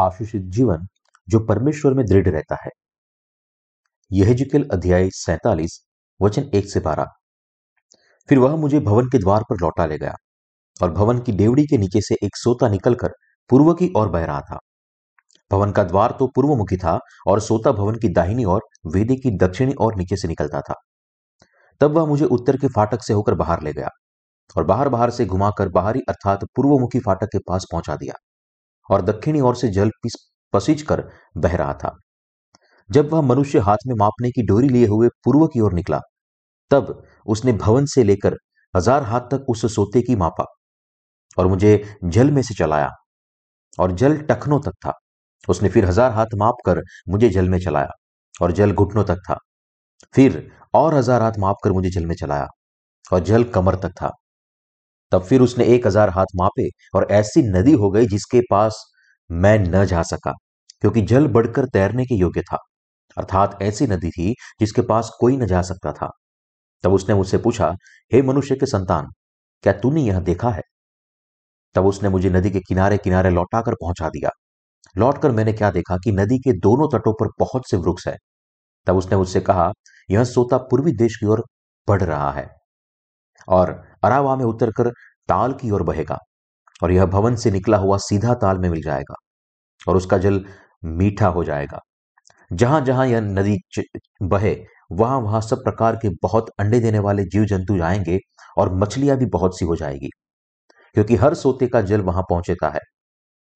आशीषित जीवन जो परमेश्वर में दृढ़ रहता है। यह जिकल अध्याय सैतालीस, वचन एक से बारह। फिर वह मुझे भवन के द्वार पर लौटा ले गया और भवन की डेवड़ी के नीचे से एक सोता निकलकर पूर्व की ओर बह रहा था। भवन का द्वार तो पूर्वमुखी था और सोता भवन की दाहिनी ओर, वेदी की दक्षिणी ओर नीचे से निकलता था। तब वह मुझे उत्तर के फाटक से होकर बाहर ले गया और बाहर बाहर से घुमाकर बाहरी अर्थात पूर्वमुखी फाटक के पास पहुँचा दिया। और दक्षिणी ओर से जल पसीज कर बह रहा था। जब वह मनुष्य हाथ में मापने की डोरी लिए हुए पूर्व की ओर निकला, तब उसने भवन से लेकर हज़ार हाथ तक उस सोते की मापा और मुझे जल में से चलाया और जल टखनों तक था। उसने फिर हज़ार हाथ माप कर मुझे जल में चलाया और जल घुटनों तक था। फिर और हज़ार हाथ माप कर मुझे जल में चलाया और जल कमर तक था। तब फिर उसने एक हज़ार हाथ मापे और ऐसी नदी हो गई जिसके पास मैं न जा सका, क्योंकि जल बढ़कर तैरने के योग्य था। अर्थात ऐसी नदी थी जिसके पास कोई न जा सकता था। तब उसने मुझसे पूछा, हे मनुष्य के संतान, क्या तूने यह देखा है? तब उसने मुझे नदी के किनारे किनारे लौटाकर पहुँचा दिया। लौटकर मैंने क्या देखा कि नदी के दोनों तटों पर बहुत से वृक्ष है। तब उसने मुझसे कहा, यह सोता पूर्वी देश की ओर बढ़ रहा है। और अरावा में उतरकर ताल की ओर बहेगा और यह भवन से निकला हुआ सीधा ताल में मिल जाएगा और उसका जल मीठा हो जाएगा। जहाँ जहाँ यह नदी बहे वहाँ वहाँ सब प्रकार के बहुत अंडे देने वाले जीव जंतु जाएँगे और मछलियाँ भी बहुत सी हो जाएगी, क्योंकि हर सोते का जल वहाँ पहुंचेता है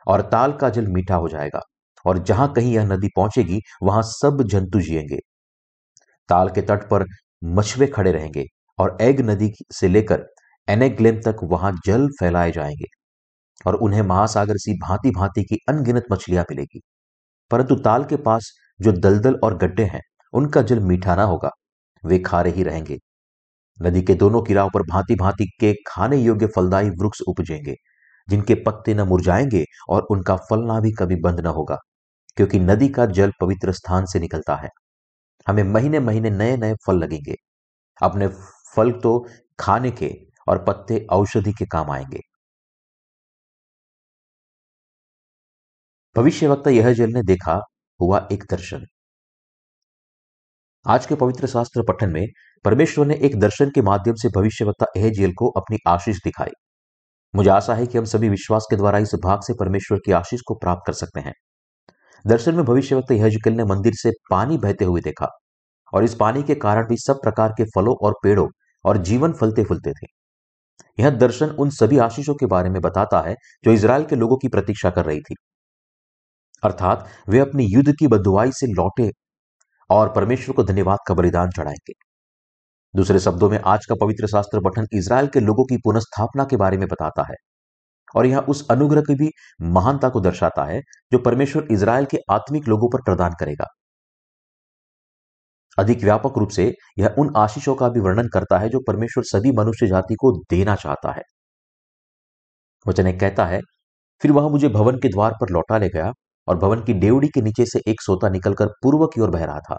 और ताल का जल मीठा हो जाएगा और जहाँ कहीं यह नदी पहुंचेगी, वहाँ सब जंतु जिएँगे। ताल के तट पर मछुए खड़े रहेंगे और एग नदी से लेकर एनेग्लेम तक वहाँ जल फैलाए जाएँगे और उन्हें महासागर सी भांति भांति की अनगिनत मछलियाँ मिलेगी परंतु ताल के पास जो दलदल और गड्ढे हैं, उनका जल मीठा ना होगा, वे खारे ही रहेंगे। नदी के दोनों किराओं पर भांति भांति के खाने योग्य फलदायी वृक्ष उपजेंगे, जिनके पत्ते न मुरझाएँगे और उनका फलना भी कभी बंद न होगा, क्योंकि नदी का जल पवित्र स्थान से निकलता है। हमें महीने महीने नए नए फल लगेंगे। अपने फल तो खाने के और पत्ते औषधि के काम आएँगे। भविष्य वक्ता यह जल ने देखा, हुआ एक दर्शन। आज के पवित्र शास्त्र पठन में परमेश्वर ने एक दर्शन के माध्यम से भविष्यवक्ता एहजियल को अपनी आशीष दिखाई। मुझे आशा है कि हम सभी विश्वास के द्वारा इस भाग से परमेश्वर की आशीष को प्राप्त कर सकते हैं। दर्शन में भविष्यवक्ता यहजकल ने मंदिर से पानी बहते हुए देखा और इस पानी के कारण भी सब प्रकार के फलों और पेड़ों और जीवन फलते फूलते थे। यह दर्शन उन सभी आशीषों के बारे में बताता है जो इसराइल के लोगों की प्रतीक्षा कर रही थी। अर्थात वे अपनी युद्ध की बदुआई से लौटे और परमेश्वर को धन्यवाद का बलिदान चढ़ाएँगे। दूसरे शब्दों में, आज का पवित्र शास्त्र पठन इसराइल के लोगों की पुनस्थापना के बारे में बताता है। और यह उस अनुग्रह की भी महानता को दर्शाता है जो परमेश्वर इसराइल के आत्मिक लोगों पर प्रदान करेगा। अधिक व्यापक रूप से यह उन आशीषों का भी वर्णन करता है जो परमेश्वर सभी मनुष्य जाति को देना चाहता है। वचन एक कहता है, फिर वह मुझे भवन के द्वार पर लौटा ले गया और भवन की डेवड़ी के नीचे से एक सोता निकलकर पूर्व की ओर बह रहा था।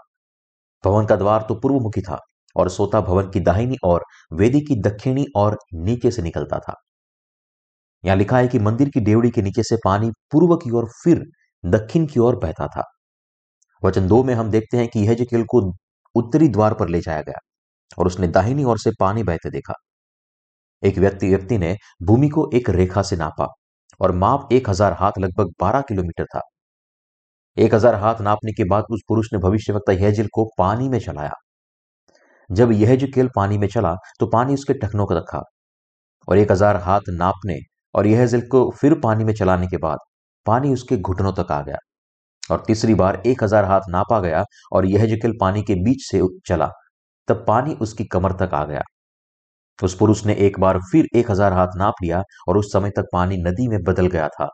भवन का द्वार तो पूर्वमुखी था और सोता भवन की दाहिनी और वेदी की दक्षिणी और नीचे से निकलता था। यहाँ लिखा है कि मंदिर की डेवड़ी के नीचे से पानी पूर्व की ओर, फिर दक्षिण की ओर बहता था। वचन दो में हम देखते हैं कि यह जकेल को उत्तरी द्वार पर ले जाया गया और उसने दाहिनी ओर से पानी बहते देखा। एक व्यक्ति व्यक्ति ने भूमि को एक रेखा से नापा और माप एक हज़ार हाथ लगभग बारह किलोमीटर था। एक हज़ार हाथ नापने के बाद उस पुरुष ने भविष्यवक्ता यहजिल को पानी में चलाया। जब यह केल पानी में चला तो पानी उसके टखनों का रखा और एक हज़ार हाथ नापने और यह जिल को फिर पानी में चलाने के बाद पानी उसके घुटनों तक आ गया। और तीसरी बार एक हज़ार हाथ नापा गया और यह जिकेल पानी के बीच से चला। तब पानी उसकी कमर तक आ गया। उस पुरुष ने एक बार फिर एक हज़ार हाथ नाप लिया और उस समय तक पानी नदी में बदल गया था,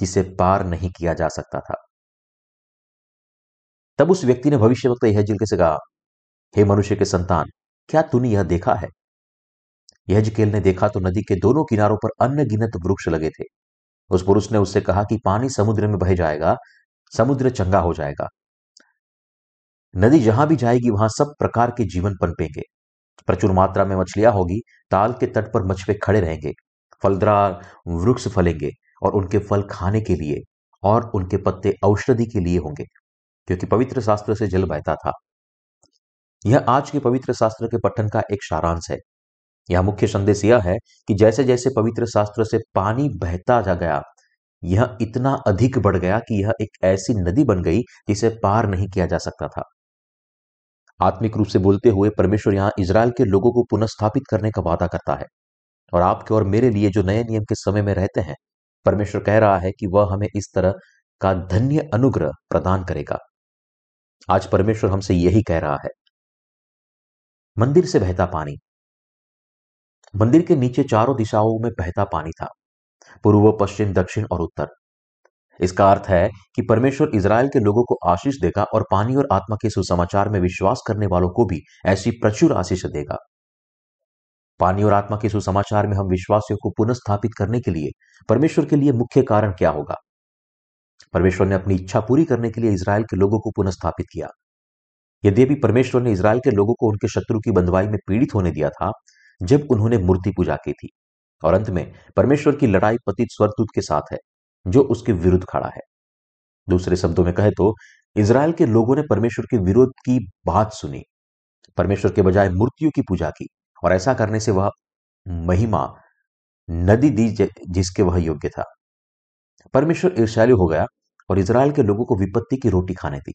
जिसे पार नहीं किया जा सकता था। तब उस व्यक्ति ने भविष्य वक्त यह जिल से कहा, हे मनुष्य के संतान, क्या तूने यह देखा है? यह जकेल ने देखा तो नदी के दोनों किनारों पर अन्य गिनत वृक्ष लगे थे। उस पुरुष ने उससे कहा कि पानी समुद्र में बह जाएगा समुद्र चंगा हो जाएगा। नदी जहाँ भी जाएगी, वहाँ सब प्रकार के जीवन पनपेंगे प्रचुर मात्रा में मछलियाँ होगी, ताल के तट पर मछुए खड़े रहेंगे, फलदार वृक्ष फलेंगे और उनके फल खाने के लिए और उनके पत्ते औषधि के लिए होंगे, क्योंकि पवित्र शास्त्र से जल बहता था। यह आज के पवित्र शास्त्र के पठन का एक सारांश है। यह मुख्य संदेश यह है कि जैसे जैसे पवित्र शास्त्र से पानी बहता जा गया यह इतना अधिक बढ़ गया कि यह एक ऐसी नदी बन गई जिसे पार नहीं किया जा सकता था। आत्मिक रूप से बोलते हुए परमेश्वर यहाँ इसराइल के लोगों को पुनस्थापित करने का वादा करता है। और आपके और मेरे लिए जो नए नियम के समय में रहते हैं, परमेश्वर कह रहा है कि वह हमें इस तरह का धन्य अनुग्रह प्रदान करेगा। आज परमेश्वर हमसे यही कह रहा है। मंदिर से बहता पानी। मंदिर के नीचे चारों दिशाओं में बहता पानी था। पूर्व, पश्चिम, दक्षिण और उत्तर। इसका अर्थ है कि परमेश्वर इसराइल के लोगों को आशीष देगा और पानी और आत्मा के सुसमाचार में विश्वास करने वालों को भी ऐसी प्रचुर आशीष देगा। पानी और आत्मा के सुसमाचार में हम विश्वासियों को पुनः स्थापित करने के लिए, परमेश्वर के लिए मुख्य कारण क्या होगा? परमेश्वर ने अपनी इच्छा पूरी करने के लिए इसराइल के लोगों को पुनः स्थापित किया। यद्यपि परमेश्वर ने इसराइल के लोगों को उनके शत्रु की बंदवाई में पीड़ित होने दिया था, जब उन्होंने मूर्ति पूजा की थी। और अंत में, परमेश्वर की लड़ाई पतित स्वर्गदूत के साथ है, जो उसके विरुद्ध खड़ा है। दूसरे शब्दों में कहे तो इसराइल के लोगों ने परमेश्वर के विरोध की बात सुनी। परमेश्वर के बजाय मूर्तियों की पूजा की, और ऐसा करने से वह महिमा, नदी दी जिसके वह योग्य था। परमेश्वर ईर्ष्यालु हो गया, और इसराइल के लोगों को विपत्ति की रोटी खाने दी।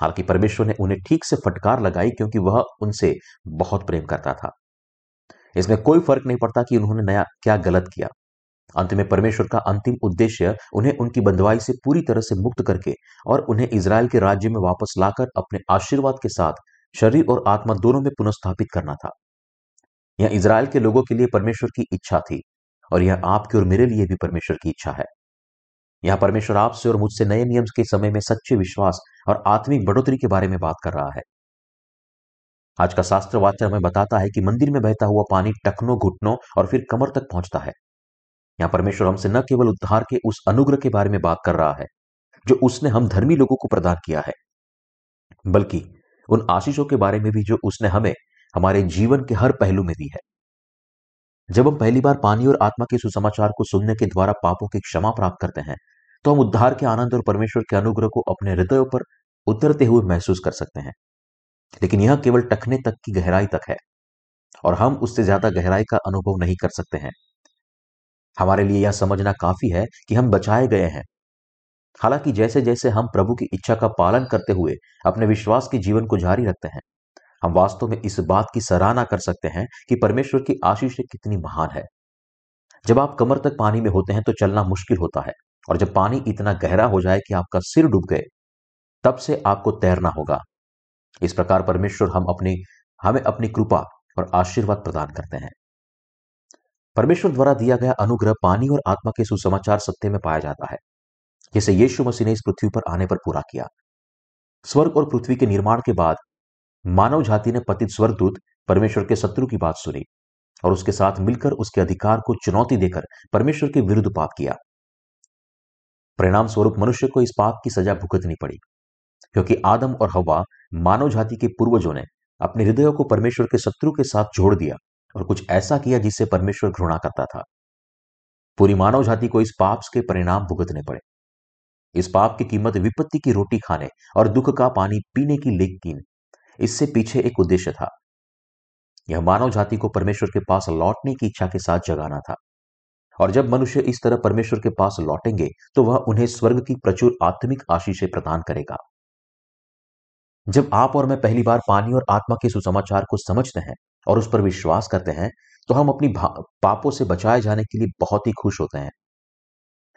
हालाँकि परमेश्वर ने उन्हें ठीक से फटकार लगाई, क्योंकि वह उनसे बहुत प्रेम करता था। इसमें कोई फ़र्क नहीं पड़ता कि उन्होंने नया क्या गलत किया। अंत में परमेश्वर का अंतिम उद्देश्य उन्हें उनकी बंदवाई से पूरी तरह से मुक्त करके और उन्हें इसराइल के राज्य में वापस लाकर अपने आशीर्वाद के साथ शरीर और आत्मा दोनों में पुनस्थापित करना था। यह इसराइल के लोगों के लिए परमेश्वर की इच्छा थी और यह आपके और मेरे लिए भी परमेश्वर की इच्छा है। यह परमेश्वर आपसे और मुझसे नए नियम के समय में सच्चे विश्वास और आत्मिक बढ़ोतरी के बारे में बात कर रहा है। आज का शास्त्र वाचन हमें बताता है कि मंदिर में बहता हुआ पानी टखनों, घुटनों और फिर कमर तक पहुँचता है। यहाँ परमेश्वर हमसे न केवल उद्धार के उस अनुग्रह के बारे में बात कर रहा है, जो उसने हम धर्मी लोगों को प्रदान किया है, बल्कि उन आशीषों के बारे में भी जो उसने हमें हमारे जीवन के हर पहलू में दी है। जब हम पहली बार पानी और आत्मा के सुसमाचार को सुनने के द्वारा पापों की क्षमा प्राप्त करते हैं तो हम उद्धार के आनंद और परमेश्वर के अनुग्रह को अपने हृदयों पर उतरते हुए महसूस कर सकते हैं। लेकिन यह केवल टखने तक की गहराई तक है, और हम उससे ज़्यादा गहराई का अनुभव नहीं कर सकते हैं। हमारे लिए यह समझना काफ़ी है कि हम बचाए गए हैं। हालाँकि जैसे जैसे हम प्रभु की इच्छा का पालन करते हुए अपने विश्वास के जीवन को जारी रखते हैं, हम वास्तव में इस बात की सराहना कर सकते हैं कि परमेश्वर की आशीष कितनी महान है। जब आप कमर तक पानी में होते हैं तो चलना मुश्किल होता है, और जब पानी इतना गहरा हो जाए कि आपका सिर डूब गए, तब से आपको तैरना होगा। इस प्रकार परमेश्वर हम अपनी, हमें अपनी कृपा और आशीर्वाद प्रदान करते हैं। परमेश्वर द्वारा दिया गया अनुग्रह पानी और आत्मा के सुसमाचार सत्य में पाया जाता है, जिसे यीशु मसीह ने इस पृथ्वी पर आने पर पूरा किया। स्वर्ग और पृथ्वी के निर्माण के बाद मानव जाति ने पतित स्वर्गदूत परमेश्वर के शत्रु की बात सुनी और उसके साथ मिलकर उसके अधिकार को चुनौती देकर परमेश्वर के विरुद्ध पाप किया। परिणाम स्वरूप मनुष्य को इस पाप की सजा भुगतनी पड़ी। क्योंकि आदम और हवा मानव जाति के पूर्वजों ने अपने हृदयों को परमेश्वर के शत्रु के साथ जोड़ दिया और कुछ ऐसा किया जिससे परमेश्वर घृणा करता था। पूरी मानव जाति को इस पाप के परिणाम भुगतने पड़े। इस पाप की कीमत विपत्ति की रोटी खाने और दुख का पानी पीने की लेकिन इससे पीछे एक उद्देश्य था। यह मानव जाति को परमेश्वर के पास लौटने की इच्छा के साथ जगाना था। और जब मनुष्य इस तरह परमेश्वर के पास लौटेंगे तो वह उन्हें स्वर्ग की प्रचुर आत्मिक आशीषें प्रदान करेगा। जब आप और मैं पहली बार पानी और आत्मा के सुसमाचार को समझते हैं और उस पर विश्वास करते हैं तो हम अपनी पापों से बचाए जाने के लिए बहुत ही खुश होते हैं।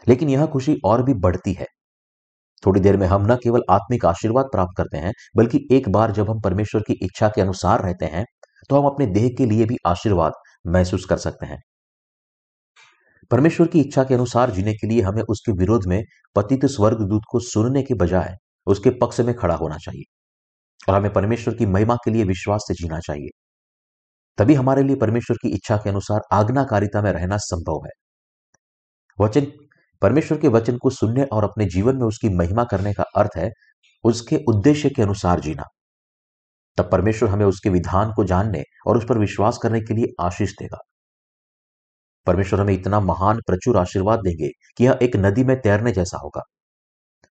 लेकिन यह खुशी और भी बढ़ती है। थोड़ी देर में हम न केवल आत्मिक आशीर्वाद प्राप्त करते हैं, बल्कि एक बार जब हम परमेश्वर की इच्छा के अनुसार रहते हैं तो हम अपने देह के लिए भी आशीर्वाद महसूस कर सकते हैं। परमेश्वर की इच्छा के अनुसार जीने के लिए हमें उसके विरोध में पतित स्वर्ग दूत को सुनने के बजाय उसके पक्ष में खड़ा होना चाहिए। और हमें परमेश्वर की महिमा के लिए विश्वास से जीना चाहिए। तभी हमारे लिए परमेश्वर की इच्छा के अनुसार आज्ञाकारिता में रहना संभव है। वचन, परमेश्वर के वचन को सुनने और अपने जीवन में उसकी महिमा करने का अर्थ है उसके उद्देश्य के अनुसार जीना। तब परमेश्वर हमें उसके विधान को जानने और उस पर विश्वास करने के लिए आशीष देगा। परमेश्वर हमें इतना महान, प्रचुर आशीर्वाद देंगे कि यह एक नदी में तैरने जैसा होगा।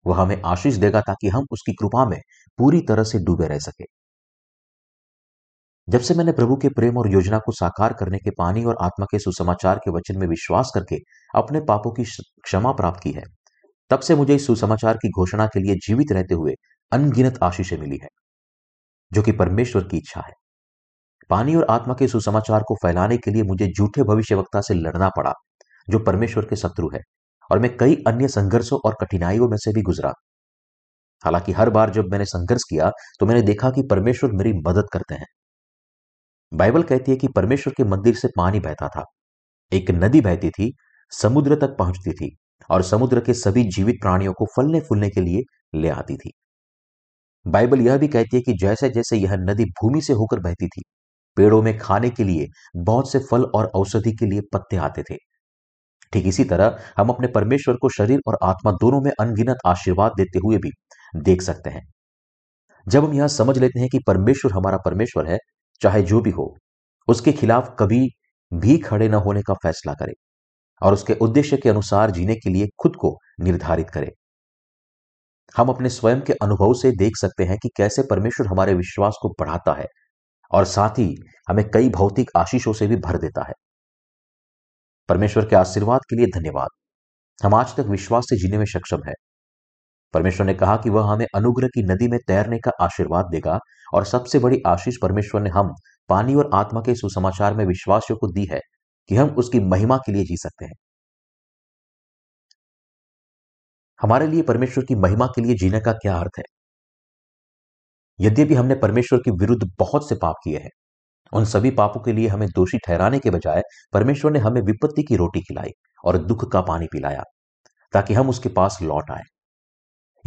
वह हमें आशीष देगा ताकि हम उसकी कृपा में पूरी तरह से डूबे रह सके। जब से मैंने प्रभु के प्रेम और योजना को साकार करने के पानी और आत्मा के सुसमाचार के वचन में विश्वास करके अपने पापों की क्षमा प्राप्त की है, तब से मुझे इस सुसमाचार की घोषणा के लिए जीवित रहते हुए अनगिनत आशीषें मिली है, जो कि परमेश्वर की इच्छा है। पानी और आत्मा के सुसमाचार को फैलाने के लिए मुझे झूठे भविष्यवक्ता से लड़ना पड़ा, जो परमेश्वर के शत्रु है, और मैं कई अन्य संघर्षों और कठिनाइयों में से भी गुजरा। हालाँकि हर बार जब मैंने संघर्ष किया तो मैंने देखा कि परमेश्वर मेरी मदद करते हैं। बाइबल कहती है कि परमेश्वर के मंदिर से पानी बहता था। एक नदी बहती थी, समुद्र तक पहुँचती थी और समुद्र के सभी जीवित प्राणियों को फलने फूलने के लिए ले आती थी। बाइबल यह भी कहती है कि जैसे जैसे यह नदी भूमि से होकर बहती थी, पेड़ों में खाने के लिए, बहुत से फल और औषधि के लिए पत्ते आते थे। ठीक इसी तरह हम अपने परमेश्वर को शरीर और आत्मा दोनों में अनगिनत आशीर्वाद देते हुए भी देख सकते हैं। जब हम यह समझ लेते हैं कि परमेश्वर हमारा परमेश्वर है, चाहे जो भी हो, उसके खिलाफ कभी भी खड़े न होने का फैसला करे और उसके उद्देश्य के अनुसार जीने के लिए खुद को निर्धारित करे। हम अपने स्वयं के अनुभव से देख सकते हैं कि कैसे परमेश्वर हमारे विश्वास को बढ़ाता है और साथ ही हमें कई भौतिक आशीषों से भी भर देता है। परमेश्वर के आशीर्वाद के लिए धन्यवाद। हम आज तक विश्वास से जीने में सक्षम है। परमेश्वर ने कहा कि वह हमें अनुग्रह की नदी में तैरने का आशीर्वाद देगा और सबसे बड़ी आशीष परमेश्वर ने हम पानी और आत्मा के सुसमाचार में विश्वासियों को दी है कि हम उसकी महिमा के लिए जी सकते हैं। हमारे लिए परमेश्वर की महिमा के लिए जीने का क्या अर्थ है? यद्यपि हमने परमेश्वर के विरुद्ध बहुत से पाप किए हैं, उन सभी पापों के लिए हमें दोषी ठहराने के बजाय परमेश्वर ने हमें विपत्ति की रोटी खिलाई और दुख का पानी पिलाया, ताकि हम उसके पास लौट आए।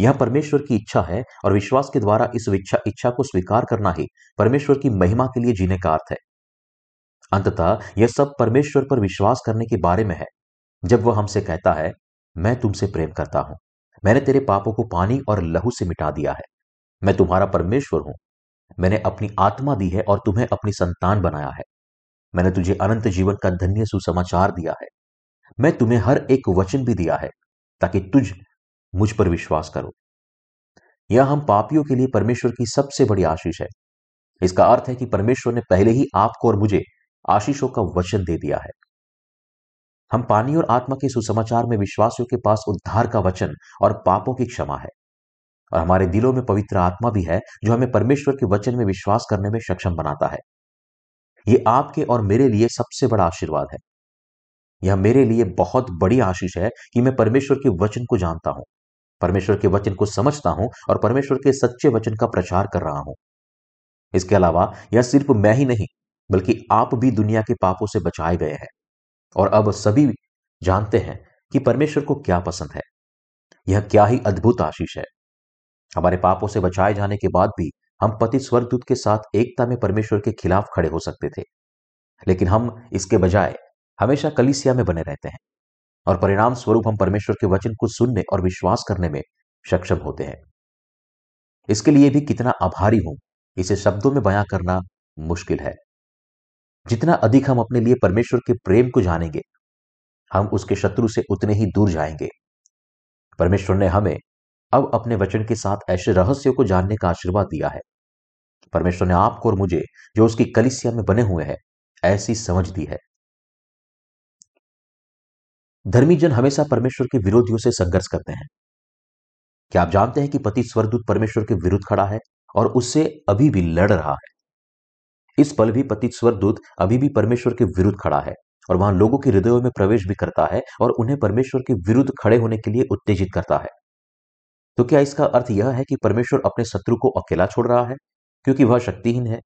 यह परमेश्वर की इच्छा है और विश्वास के द्वारा इस इच्छा इच्छा को स्वीकार करना ही परमेश्वर की महिमा के लिए जीने का अर्थ है। अंततः यह सब परमेश्वर पर विश्वास करने के बारे में है। जब वह हमसे कहता है, मैं तुमसे प्रेम करता हूँ। मैंने तेरे पापों को पानी और लहू से मिटा दिया है। मैं तुम्हारा परमेश्वर हूँ। मैंने अपनी आत्मा दी है और तुम्हें अपनी संतान बनाया है। मैंने तुझे अनंत जीवन का धन्य सुसमाचार दिया है। मैं तुम्हें हर एक वचन भी दिया है, ताकि तुझ मुझ पर विश्वास करो। यह हम पापियों के लिए परमेश्वर की सबसे बड़ी आशीष है। इसका अर्थ है कि परमेश्वर ने पहले ही आपको और मुझे आशीषों का वचन दे दिया है। हम पानी और आत्मा के सुसमाचार में विश्वासियों के पास उद्धार का वचन और पापों की क्षमा है। और हमारे दिलों में पवित्र आत्मा भी है, जो हमें परमेश्वर के वचन में विश्वास करने में सक्षम बनाता है। यह आपके और मेरे लिए सबसे बड़ा आशीर्वाद है। यह मेरे लिए बहुत बड़ी आशीष है कि मैं परमेश्वर के वचन को जानता हूँ। परमेश्वर के वचन को समझता हूँ और परमेश्वर के सच्चे वचन का प्रचार कर रहा हूँ। इसके अलावा यह सिर्फ़ मैं ही नहीं, बल्कि आप भी दुनिया के पापों से बचाए गए हैं। और अब सभी जानते हैं कि परमेश्वर को क्या पसंद है। यह क्या ही अद्भुत आशीष है। हमारे पापों से बचाए जाने के बाद भी हम पति स्वर्गदूत के साथ एकता में परमेश्वर के खिलाफ खड़े हो सकते थे। लेकिन हम इसके बजाय हमेशा कलिसिया में बने रहते हैं। और परिणाम स्वरूप हम परमेश्वर के वचन को सुनने और विश्वास करने में सक्षम होते हैं। इसके लिए भी कितना आभारी हूँ, इसे शब्दों में बयां करना मुश्किल है। जितना अधिक हम अपने लिए परमेश्वर के प्रेम को जानेंगे, हम उसके शत्रु से उतने ही दूर जाएँगे। परमेश्वर ने हमें अब अपने वचन के साथ ऐसे रहस्यों को जानने का आशीर्वाद दिया है। परमेश्वर ने आपको और मुझे, जो उसकी कलिसिया में बने हुए हैं, ऐसी समझ दी है। धर्मी जन हमेशा परमेश्वर के विरोधियों से संघर्ष करते हैं। क्या आप जानते हैं कि पति स्वरदूत परमेश्वर के विरुद्ध खड़ा है और उससे अभी भी लड़ रहा है? इस पल भी पति स्वरदूत अभी भी परमेश्वर के विरुद्ध खड़ा है और वहाँ लोगों के हृदयों में प्रवेश भी करता है और उन्हें परमेश्वर के विरुद्ध खड़े होने के लिए उत्तेजित करता है। तो क्या इसका अर्थ यह है कि परमेश्वर अपने शत्रु को अकेला छोड़ रहा है? क्योंकि वह शक्तिहीन है।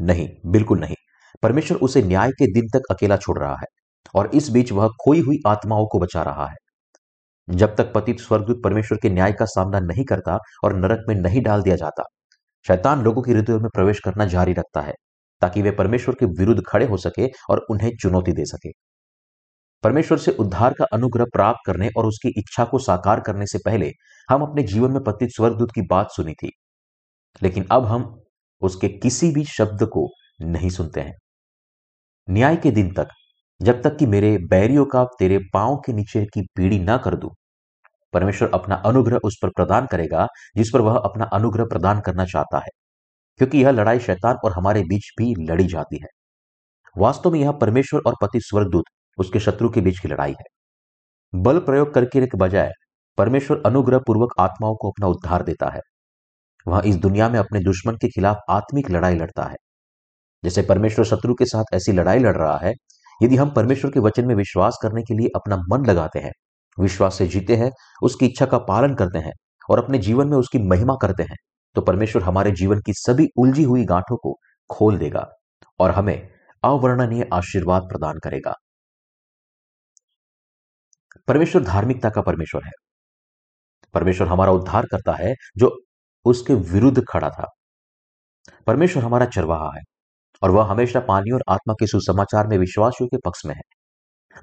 नहीं, बिल्कुल नहीं। परमेश्वर उसे न्याय के दिन तक अकेला छोड़ रहा है। और इस बीच वह खोई हुई आत्माओं को बचा रहा है। जब तक पतित स्वर्गदूत परमेश्वर के न्याय का सामना नहीं करता और नरक में नहीं डाल दिया जाता, शैतान लोगों के हृदय में प्रवेश करना जारी रखता है, ताकि वे परमेश्वर के विरुद्ध खड़े हो सके और उन्हें चुनौती दे सके। परमेश्वर से उद्धार का अनुग्रह प्राप्त करने और उसकी इच्छा को साकार करने से पहले हम अपने जीवन में पतित स्वर्गदूत की बात सुनी थी, लेकिन अब हम उसके किसी भी शब्द को नहीं सुनते हैं। न्याय के दिन तक जब तक कि मेरे बैरियों का तेरे पाँव के नीचे की पीढ़ी ना कर दू, परमेश्वर अपना अनुग्रह उस पर प्रदान करेगा, जिस पर वह अपना अनुग्रह प्रदान करना चाहता है। क्योंकि यह लड़ाई शैतान और हमारे बीच भी लड़ी जाती है। वास्तव में यह परमेश्वर और पति स्वर्गदूत, उसके शत्रु के बीच की लड़ाई है। बल प्रयोग करके के बजाय, परमेश्वर अनुग्रह पूर्वक आत्माओं को अपना उद्धार देता है। वह इस दुनिया में अपने दुश्मन के खिलाफ आत्मिक लड़ाई लड़ता है। जैसे परमेश्वर शत्रु के साथ ऐसी लड़ाई लड़ रहा है यदि हम परमेश्वर के वचन में विश्वास करने के लिए अपना मन लगाते हैं, विश्वास से जीते हैं, उसकी इच्छा का पालन करते हैं और अपने जीवन में उसकी महिमा करते हैं तो परमेश्वर हमारे जीवन की सभी उलझी हुई गांठों को खोल देगा और हमें अवर्णनीय आशीर्वाद प्रदान करेगा। परमेश्वर धार्मिकता का परमेश्वर है। परमेश्वर हमारा उद्धार करता है जो उसके विरुद्ध खड़ा था। परमेश्वर हमारा चरवाहा है। और वह हमेशा पानी और आत्मा के सुसमाचार में विश्वासियों के पक्ष में है।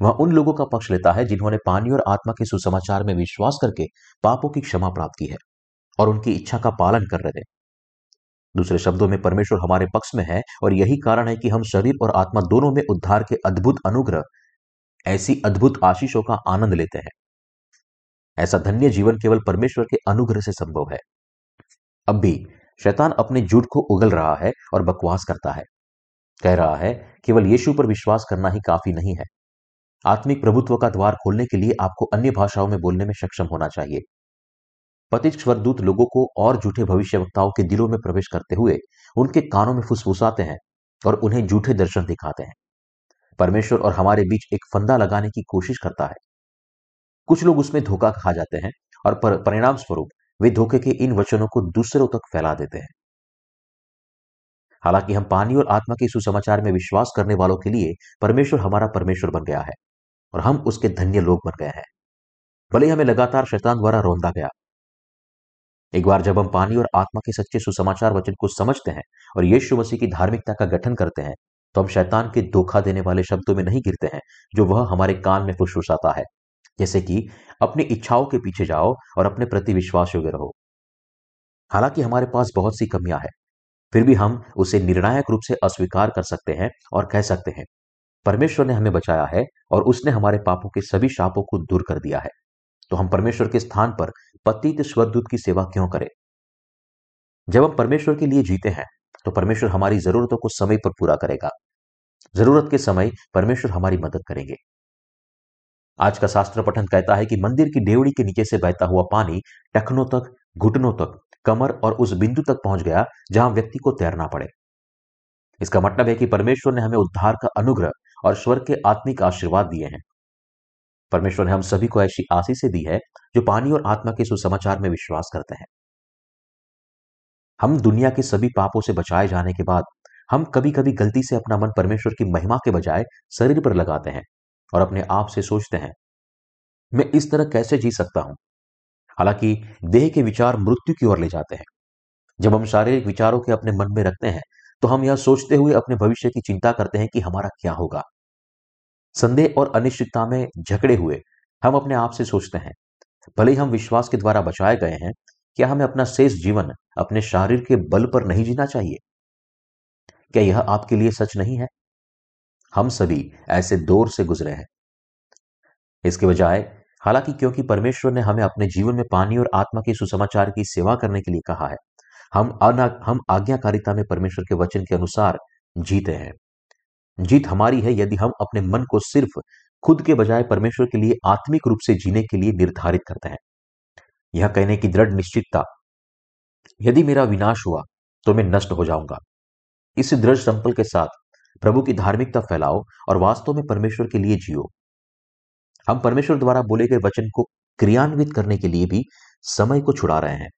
वह उन लोगों का पक्ष लेता है जिन्होंने पानी और आत्मा के सुसमाचार में विश्वास करके पापों की क्षमा प्राप्त की है और उनकी इच्छा का पालन कर रहे हैं। दूसरे शब्दों में परमेश्वर हमारे पक्ष में है और यही कारण है कि हम शरीर और आत्मा दोनों में उद्धार के अद्भुत अनुग्रह, ऐसी अद्भुत आशीषों का आनंद लेते हैं। ऐसा धन्य जीवन केवल परमेश्वर के अनुग्रह से संभव है। अब भी शैतान अपने झूठ को उगल रहा है और बकवास करता है। कह रहा है केवल यीशु पर विश्वास करना ही काफ़ी नहीं है। आत्मिक प्रभुत्व का द्वार खोलने के लिए आपको अन्य भाषाओं में बोलने में सक्षम होना चाहिए। पतित स्वरदूत लोगों को और झूठे भविष्यवक्ताओं के दिलों में प्रवेश करते हुए उनके कानों में फुसफुसाते हैं और उन्हें झूठे दर्शन दिखाते हैं। परमेश्वर और हमारे बीच एक फंदा लगाने की कोशिश करता है। कुछ लोग उसमें धोखा खा जाते हैं और पर, परिणाम स्वरूप वे धोखे के इन वचनों को दूसरों तक फैला देते हैं। हालाँकि हम पानी और आत्मा के सुसमाचार में विश्वास करने वालों के लिए परमेश्वर हमारा परमेश्वर बन गया है और हम उसके धन्य लोग बन गए हैं। भले हमें लगातार शैतान द्वारा रोंदा गया। एक बार जब हम पानी और आत्मा के सच्चे सुसमाचार वचन को समझते हैं और यीशु मसीह की धार्मिकता का गठन करते हैं तो हम शैतान के धोखा देने वाले शब्दों में नहीं गिरते हैं, जो वह हमारे कान में फुसफुसाता है। जैसे कि अपनी इच्छाओं के पीछे जाओ और अपने प्रति विश्वास योग्य रहो। हालाँकि हमारे पास बहुत सी कमियाँ हैं फिर भी हम उसे निर्णायक रूप से अस्वीकार कर सकते हैं और कह सकते हैं, परमेश्वर ने हमें बचाया है और उसने हमारे पापों के सभी शापों को दूर कर दिया है। तो हम परमेश्वर के स्थान पर पतित स्वरदूत की सेवा क्यों करें? जब हम परमेश्वर के लिए जीते हैं तो परमेश्वर हमारी जरूरतों को समय पर पूरा करेगा। ज़रूरत के समय परमेश्वर हमारी मदद करेंगे। आज का शास्त्र पठन कहता है कि मंदिर की डेवड़ी के नीचे से बहता हुआ पानी टखनों तक घुटनों तक, कमर और उस बिंदु तक पहुँच गया जहाँ व्यक्ति को तैरना पड़े। इसका मतलब है कि परमेश्वर ने हमें उद्धार का अनुग्रह और स्वर्ग के आत्मिक आशीर्वाद दिए हैं। परमेश्वर ने हम सभी को ऐसी आशीष दी है जो पानी और आत्मा के सुसमाचार में विश्वास करते हैं। हम दुनिया के सभी पापों से बचाए जाने के बाद, हम कभी कभी गलती से अपना मन परमेश्वर की महिमा के बजाय शरीर पर लगाते हैं और अपने आप से सोचते हैं, मैं इस तरह कैसे जी सकता हूँ? हालाँकि देह के विचार मृत्यु की ओर ले जाते हैं। जब हम शारीरिक विचारों के अपने मन में रखते हैं तो हम यह सोचते हुए अपने भविष्य की चिंता करते हैं कि हमारा क्या होगा। संदेह और अनिश्चितता में झगड़े हुए हम अपने आप से सोचते हैं। भले ही हम विश्वास के द्वारा बचाए गए हैं, क्या हमें अपना शेष जीवन अपने शरीर के बल पर नहीं जीना चाहिए? क्या यह आपके लिए सच नहीं है? हम सभी ऐसे दौर से गुजरे हैं। इसके बजाय हालाँकि क्योंकि परमेश्वर ने हमें अपने जीवन में पानी और आत्मा के सुसमाचार की सेवा करने के लिए कहा है, हम हम आज्ञाकारिता में परमेश्वर के वचन के अनुसार जीते हैं। जीत हमारी है यदि हम अपने मन को सिर्फ़ खुद के बजाय परमेश्वर के लिए आत्मिक रूप से जीने के लिए निर्धारित करते हैं। यह कहने की दृढ़ निश्चितता, यदि मेरा विनाश हुआ तो मैं नष्ट हो जाऊँगा। इस दृढ़ संपल के साथ प्रभु की धार्मिकता फैलाओ और वास्तव में परमेश्वर के लिए जियो। हम परमेश्वर द्वारा बोले गए वचन को क्रियान्वित करने के लिए भी समय को छुड़ा रहे हैं।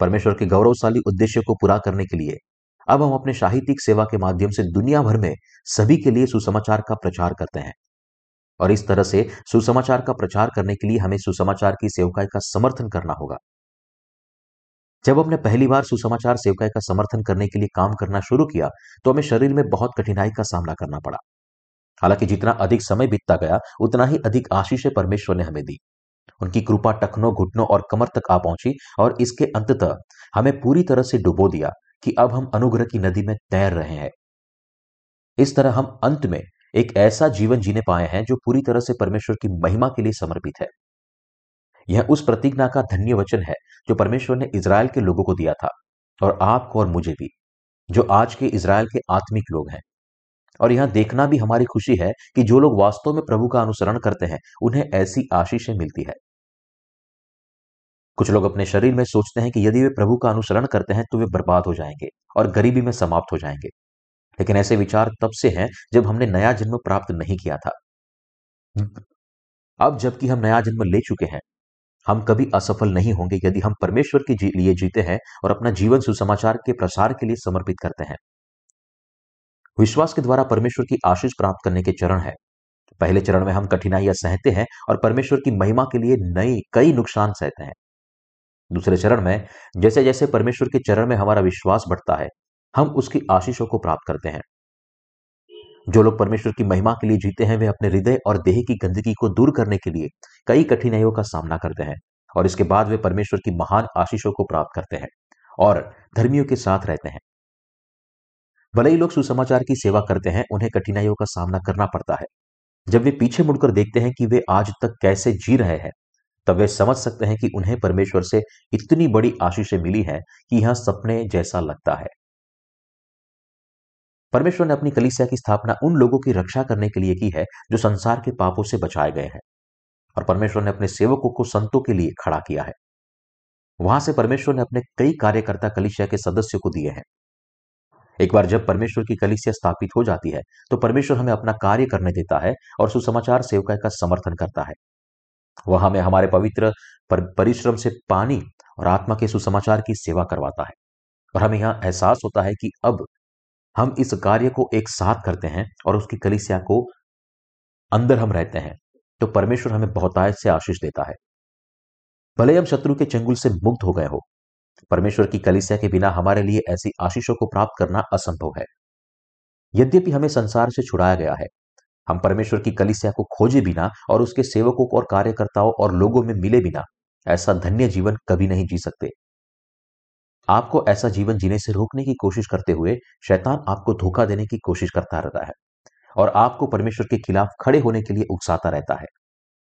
परमेश्वर के गौरवशाली उद्देश्य को पूरा करने के लिए अब हम अपने साहित्यिक सेवा के माध्यम से दुनिया भर में सभी के लिए सुसमाचार का प्रचार करते हैं। और इस तरह से सुसमाचार का प्रचार करने के लिए हमें सुसमाचार की सेवकाई का समर्थन करना होगा। जब हमने पहली बार सुसमाचार सेवकाई का समर्थन करने के लिए काम करना शुरू किया तो हमें शरीर में बहुत कठिनाई का सामना करना पड़ा। हालाँकि जितना अधिक समय बीतता गया, उतना ही अधिक आशीष परमेश्वर ने हमें दी। उनकी कृपा टखनों, घुटनों और कमर तक आ पहुँची और इसके अंततः हमें पूरी तरह से डुबो दिया कि अब हम अनुग्रह की नदी में तैर रहे हैं। इस तरह हम अंत में एक ऐसा जीवन जीने पाए हैं जो पूरी तरह से परमेश्वर की महिमा के लिए समर्पित है। यह उस प्रतिज्ञा का धन्य वचन है जो परमेश्वर ने इसराइल के लोगों को दिया था, और आपको और मुझे भी, जो आज के इज़राइल के आत्मिक लोग हैं। और यहाँ देखना भी हमारी खुशी है कि जो लोग वास्तव में प्रभु का अनुसरण करते हैं, उन्हें ऐसी आशीषें मिलती है। कुछ लोग अपने शरीर में सोचते हैं कि यदि वे प्रभु का अनुसरण करते हैं तो वे बर्बाद हो जाएँगे और गरीबी में समाप्त हो जाएँगे। लेकिन ऐसे विचार तब से हैं, जब हमने नया जन्म प्राप्त नहीं किया था। अब जबकि हम नया जन्म ले चुके हैं, हम कभी असफल नहीं होंगे यदि हम परमेश्वर के लिए जीते हैं और अपना जीवन सुसमाचार के प्रसार के लिए समर्पित करते हैं। विश्वास के द्वारा परमेश्वर की आशीष प्राप्त करने के चरण है। पहले चरण में हम कठिनाइयाँ सहते हैं और परमेश्वर की महिमा के लिए नई, कई नुकसान सहते हैं। दूसरे चरण में जैसे जैसे परमेश्वर के चरण में हमारा विश्वास बढ़ता है, हम उसकी आशीषों को प्राप्त करते हैं। जो लोग परमेश्वर की महिमा के लिए जीते हैं, वे अपने हृदय और देह की गंदगी को दूर करने के लिए कई कठिनाइयों का सामना करते हैं और इसके बाद वे परमेश्वर की महान आशीषों को प्राप्त करते हैं और धर्मियों के साथ रहते हैं। भले ही लोग सुसमाचार की सेवा करते हैं, उन्हें कठिनाइयों का सामना करना पड़ता है। जब वे पीछे मुड़कर देखते हैं कि वे आज तक कैसे जी रहे हैं, तब वे समझ सकते हैं कि उन्हें परमेश्वर से इतनी बड़ी आशीषें मिली है कि यह सपने जैसा लगता है। परमेश्वर ने अपनी कलिसिया की स्थापना उन लोगों की रक्षा करने के लिए की है, जो संसार के पापों से बचाए गए हैं, और परमेश्वर ने अपने सेवकों को संतों के लिए खड़ा किया है। वहाँ से परमेश्वर ने अपने कई कार्यकर्ता कलिसिया के सदस्यों को दिए हैं। एक बार जब परमेश्वर की कलिसिया स्थापित हो जाती है तो परमेश्वर हमें अपना कार्य करने देता है और सुसमाचार सेवका का समर्थन करता है। वह हमें हमारे पवित्र पर, परिश्रम से पानी और आत्मा के सुसमाचार की सेवा करवाता है। और हमें यह एहसास होता है कि अब हम इस कार्य को एक साथ करते हैं और उसकी कलिसिया को अंदर हम रहते हैं तो परमेश्वर हमें बहुतायत से आशीष देता है। भले हम शत्रु के चंगुल से मुक्त हो गए हो परमेश्वर की कलिसिया के बिना हमारे लिए ऐसी आशीषों को प्राप्त करना असंभव है। यद्यपि हमें संसार से छुड़ाया गया है, हम परमेश्वर की कलिसिया को खोजे बिना और उसके सेवकों और कार्यकर्ताओं और लोगों में मिले बिना ऐसा धन्य जीवन कभी नहीं जी सकते। आपको ऐसा जीवन जीने से रोकने की कोशिश करते हुए शैतान आपको धोखा देने की कोशिश करता रहता है और आपको परमेश्वर के खिलाफ खड़े होने के लिए उकसाता रहता है।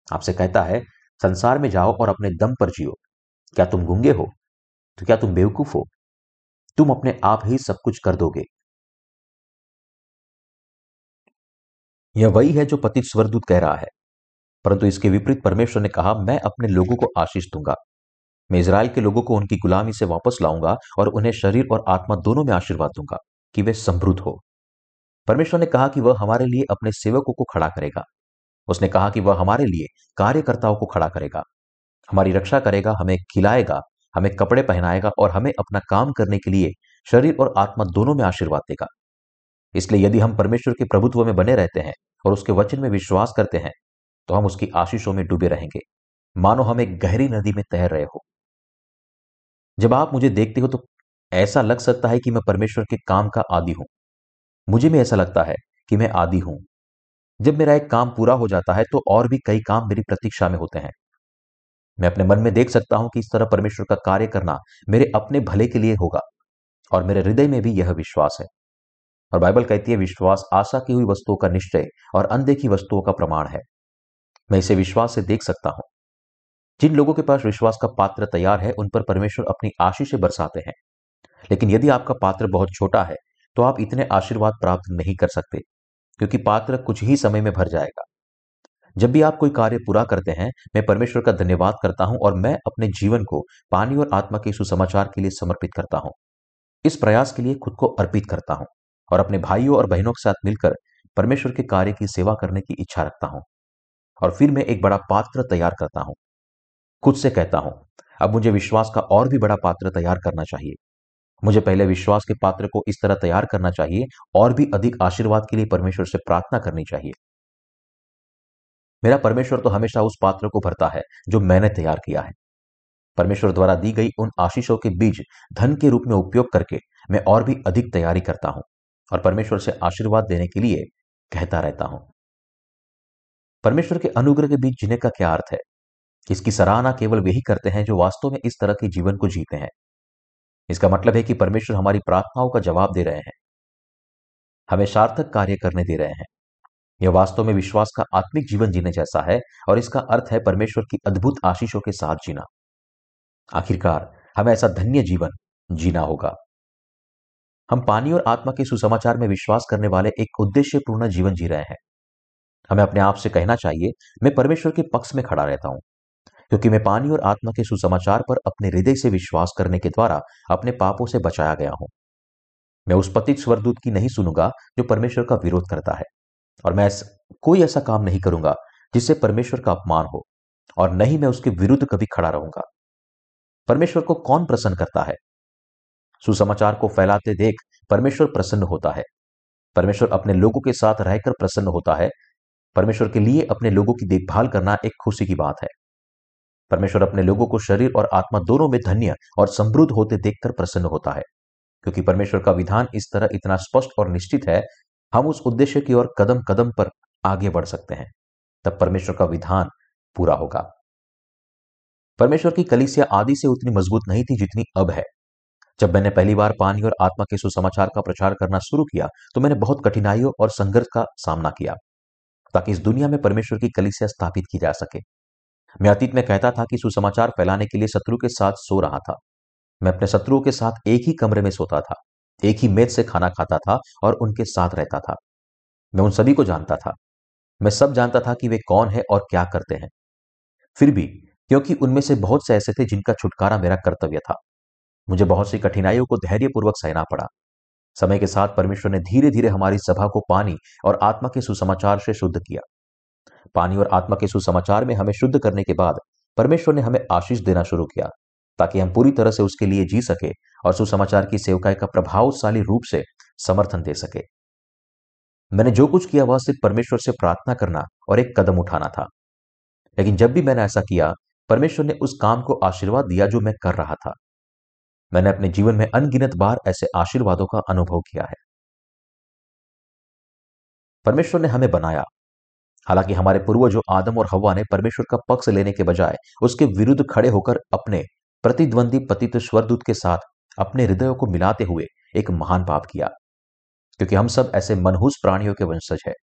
आपसे कहता है, संसार में जाओ और अपने दम पर जियो। क्या तुम गुंगे हो? तो क्या तुम बेवकूफ़ हो? तुम अपने आप ही सब कुछ कर दोगे। यह वही है जो पति स्वरदूत कह रहा है। परंतु इसके विपरीत परमेश्वर ने कहा, मैं अपने लोगों को आशीष दूँगा। मैं इसराइल के लोगों को उनकी गुलामी से वापस लाऊँगा और उन्हें शरीर और आत्मा दोनों में आशीर्वाद दूँगा कि वे समृद्ध हो। परमेश्वर ने कहा कि वह हमारे लिए अपने सेवकों को खड़ा करेगा। उसने कहा कि वह हमारे लिए कार्यकर्ताओं को खड़ा करेगा। हमारी रक्षा करेगा, हमें खिलाएगा हमें कपड़े पहनाएगा और हमें अपना काम करने के लिए शरीर और आत्मा दोनों में आशीर्वाद देगा। इसलिए यदि हम परमेश्वर के प्रभुत्व में बने रहते हैं और उसके वचन में विश्वास करते हैं तो हम उसकी आशीषों में डूबे रहेंगे। मानो हम एक गहरी नदी में तैर रहे हो। जब आप मुझे देखते हो तो ऐसा लग सकता है कि मैं परमेश्वर के काम का आदि हूँ। मुझे भी ऐसा लगता है कि मैं आदि हूँ। जब मेरा एक काम पूरा हो जाता है तो और भी कई काम मेरी प्रतीक्षा में होते हैं। मैं अपने मन में देख सकता हूँ कि इस तरह परमेश्वर का कार्य करना मेरे अपने भले के लिए होगा और मेरे हृदय में भी यह विश्वास है। और बाइबल कहती है, विश्वास आशा की हुई वस्तुओं का निश्चय और अनदेखी वस्तुओं का प्रमाण है। मैं इसे विश्वास से देख सकता हूँ। जिन लोगों के पास विश्वास का पात्र तैयार है, उन पर परमेश्वर अपनी आशीष बरसाते हैं। लेकिन यदि आपका पात्र बहुत छोटा है तो आप इतने आशीर्वाद प्राप्त नहीं कर सकते, क्योंकि पात्र कुछ ही समय में भर जाएगा। जब भी आप कोई कार्य पूरा करते हैं, मैं परमेश्वर का धन्यवाद करता हूँ और मैं अपने जीवन को पानी और आत्मा के सुसमाचार के लिए समर्पित करता हूँ। इस प्रयास के लिए खुद को अर्पित करता हूँ और अपने भाइयों और बहनों के साथ मिलकर परमेश्वर के कार्य की सेवा करने की इच्छा रखता हूँ। और फिर मैं एक बड़ा पात्र तैयार करता हूँ। खुद से कहता हूँ, अब मुझे विश्वास का और भी बड़ा पात्र तैयार करना चाहिए। मुझे पहले विश्वास के पात्र को इस तरह तैयार करना चाहिए और भी अधिक आशीर्वाद के लिए परमेश्वर से प्रार्थना करनी चाहिए। मेरा परमेश्वर तो हमेशा उस पात्र को भरता है, जो मैंने तैयार किया है। परमेश्वर द्वारा दी गई उन आशीषों के बीज धन के रूप में उपयोग करके मैं और भी अधिक तैयारी करता हूँ और परमेश्वर से आशीर्वाद देने के लिए कहता रहता हूँ। परमेश्वर के अनुग्रह के बीच जीने का क्या अर्थ है? इसकी सराहना केवल वही करते हैं जो वास्तव में इस तरह के जीवन को जीते हैं। इसका मतलब है कि परमेश्वर हमारी प्रार्थनाओं का जवाब दे रहे हैं। हमें सार्थक कार्य करने दे रहे हैं। यह वास्तव में विश्वास का आत्मिक जीवन जीने जैसा है और इसका अर्थ है परमेश्वर की अद्भुत आशीषों के साथ जीना। आखिरकार, हमें ऐसा धन्य जीवन जीना होगा। हम पानी और आत्मा के सुसमाचार में विश्वास करने वाले एक उद्देश्यपूर्ण जीवन जी रहे हैं। हमें अपने आप से कहना चाहिए, मैं परमेश्वर के पक्ष में खड़ा रहता हूँ, क्योंकि मैं पानी और आत्मा के सुसमाचार पर अपने हृदय से विश्वास करने के द्वारा अपने पापों से बचाया गया हूँ। मैं उस पतित स्वरदूत की नहीं सुनूँगा जो परमेश्वर का विरोध करता है। और मैं कोई ऐसा काम नहीं करूँगा जिससे परमेश्वर का अपमान हो और नहीं मैं उसके विरुद्ध कभी खड़ा रहूँगा। परमेश्वर को कौन प्रसन्न करता है? सुसमाचार को फैलाते देख परमेश्वर प्रसन्न होता है। परमेश्वर अपने लोगों के साथ रहकर प्रसन्न होता है। परमेश्वर के लिए अपने लोगों की देखभाल करना एक खुशी की बात है। परमेश्वर अपने लोगों को शरीर और आत्मा दोनों में धन्य और समृद्ध होते देखकर प्रसन्न होता है। क्योंकि परमेश्वर का विधान इस तरह इतना स्पष्ट और निश्चित है हम उस उद्देश्य की ओर कदम कदम पर आगे बढ़ सकते हैं। तब परमेश्वर का विधान पूरा होगा। परमेश्वर की कलिसिया आदि से उतनी मज़बूत नहीं थी जितनी अब है। जब मैंने पहली बार पानी और आत्मा के सुसमाचार का प्रचार करना शुरू किया तो मैंने बहुत कठिनाइयों और संघर्ष का सामना किया, ताकि इस दुनिया में परमेश्वर की कलिसिया स्थापित की जा सके। मैं अतीत में कहता था कि सुसमाचार फैलाने के लिए शत्रु के साथ सो रहा था। मैं अपने शत्रुओं के साथ एक ही कमरे में सोता था। एक ही मेज से खाना खाता था और उनके साथ रहता था। मैं उन सभी को जानता था। मैं सब जानता था कि वे कौन है और क्या करते हैं। फिर भी, क्योंकि उनमें से बहुत से ऐसे थे जिनका छुटकारा मेरा कर्तव्य था। मुझे बहुत सी कठिनाइयों को धैर्यपूर्वक सहना पड़ा। समय के साथ परमेश्वर ने धीरे धीरे हमारी सभा को पानी और आत्मा के सुसमाचार से शुद्ध किया। पानी और आत्मा के सुसमाचार में हमें शुद्ध करने के बाद परमेश्वर ने हमें आशीष देना शुरू किया। ताकि हम पूरी तरह से उसके लिए जी सके और सुसमाचार की सेवकाई का प्रभावशाली रूप से समर्थन दे सके। मैंने जो कुछ किया वह सिर्फ़ परमेश्वर से प्रार्थना करना और एक कदम उठाना था। लेकिन जब भी मैंने ऐसा किया, परमेश्वर ने उस काम को आशीर्वाद दिया जो मैं कर रहा था। मैंने अपने जीवन में अनगिनत बार ऐसे आशीर्वादों का अनुभव किया है। परमेश्वर ने हमें बनाया। हालाँकि हमारे पूर्वजों आदम और हवा ने परमेश्वर का पक्ष लेने के बजाय उसके विरुद्ध खड़े होकर अपने प्रतिद्वंदी पतित स्वरदूत के साथ अपने हृदयों को मिलाते हुए एक महान पाप किया। क्योंकि हम सब ऐसे मनहूस प्राणियों के वंशज है।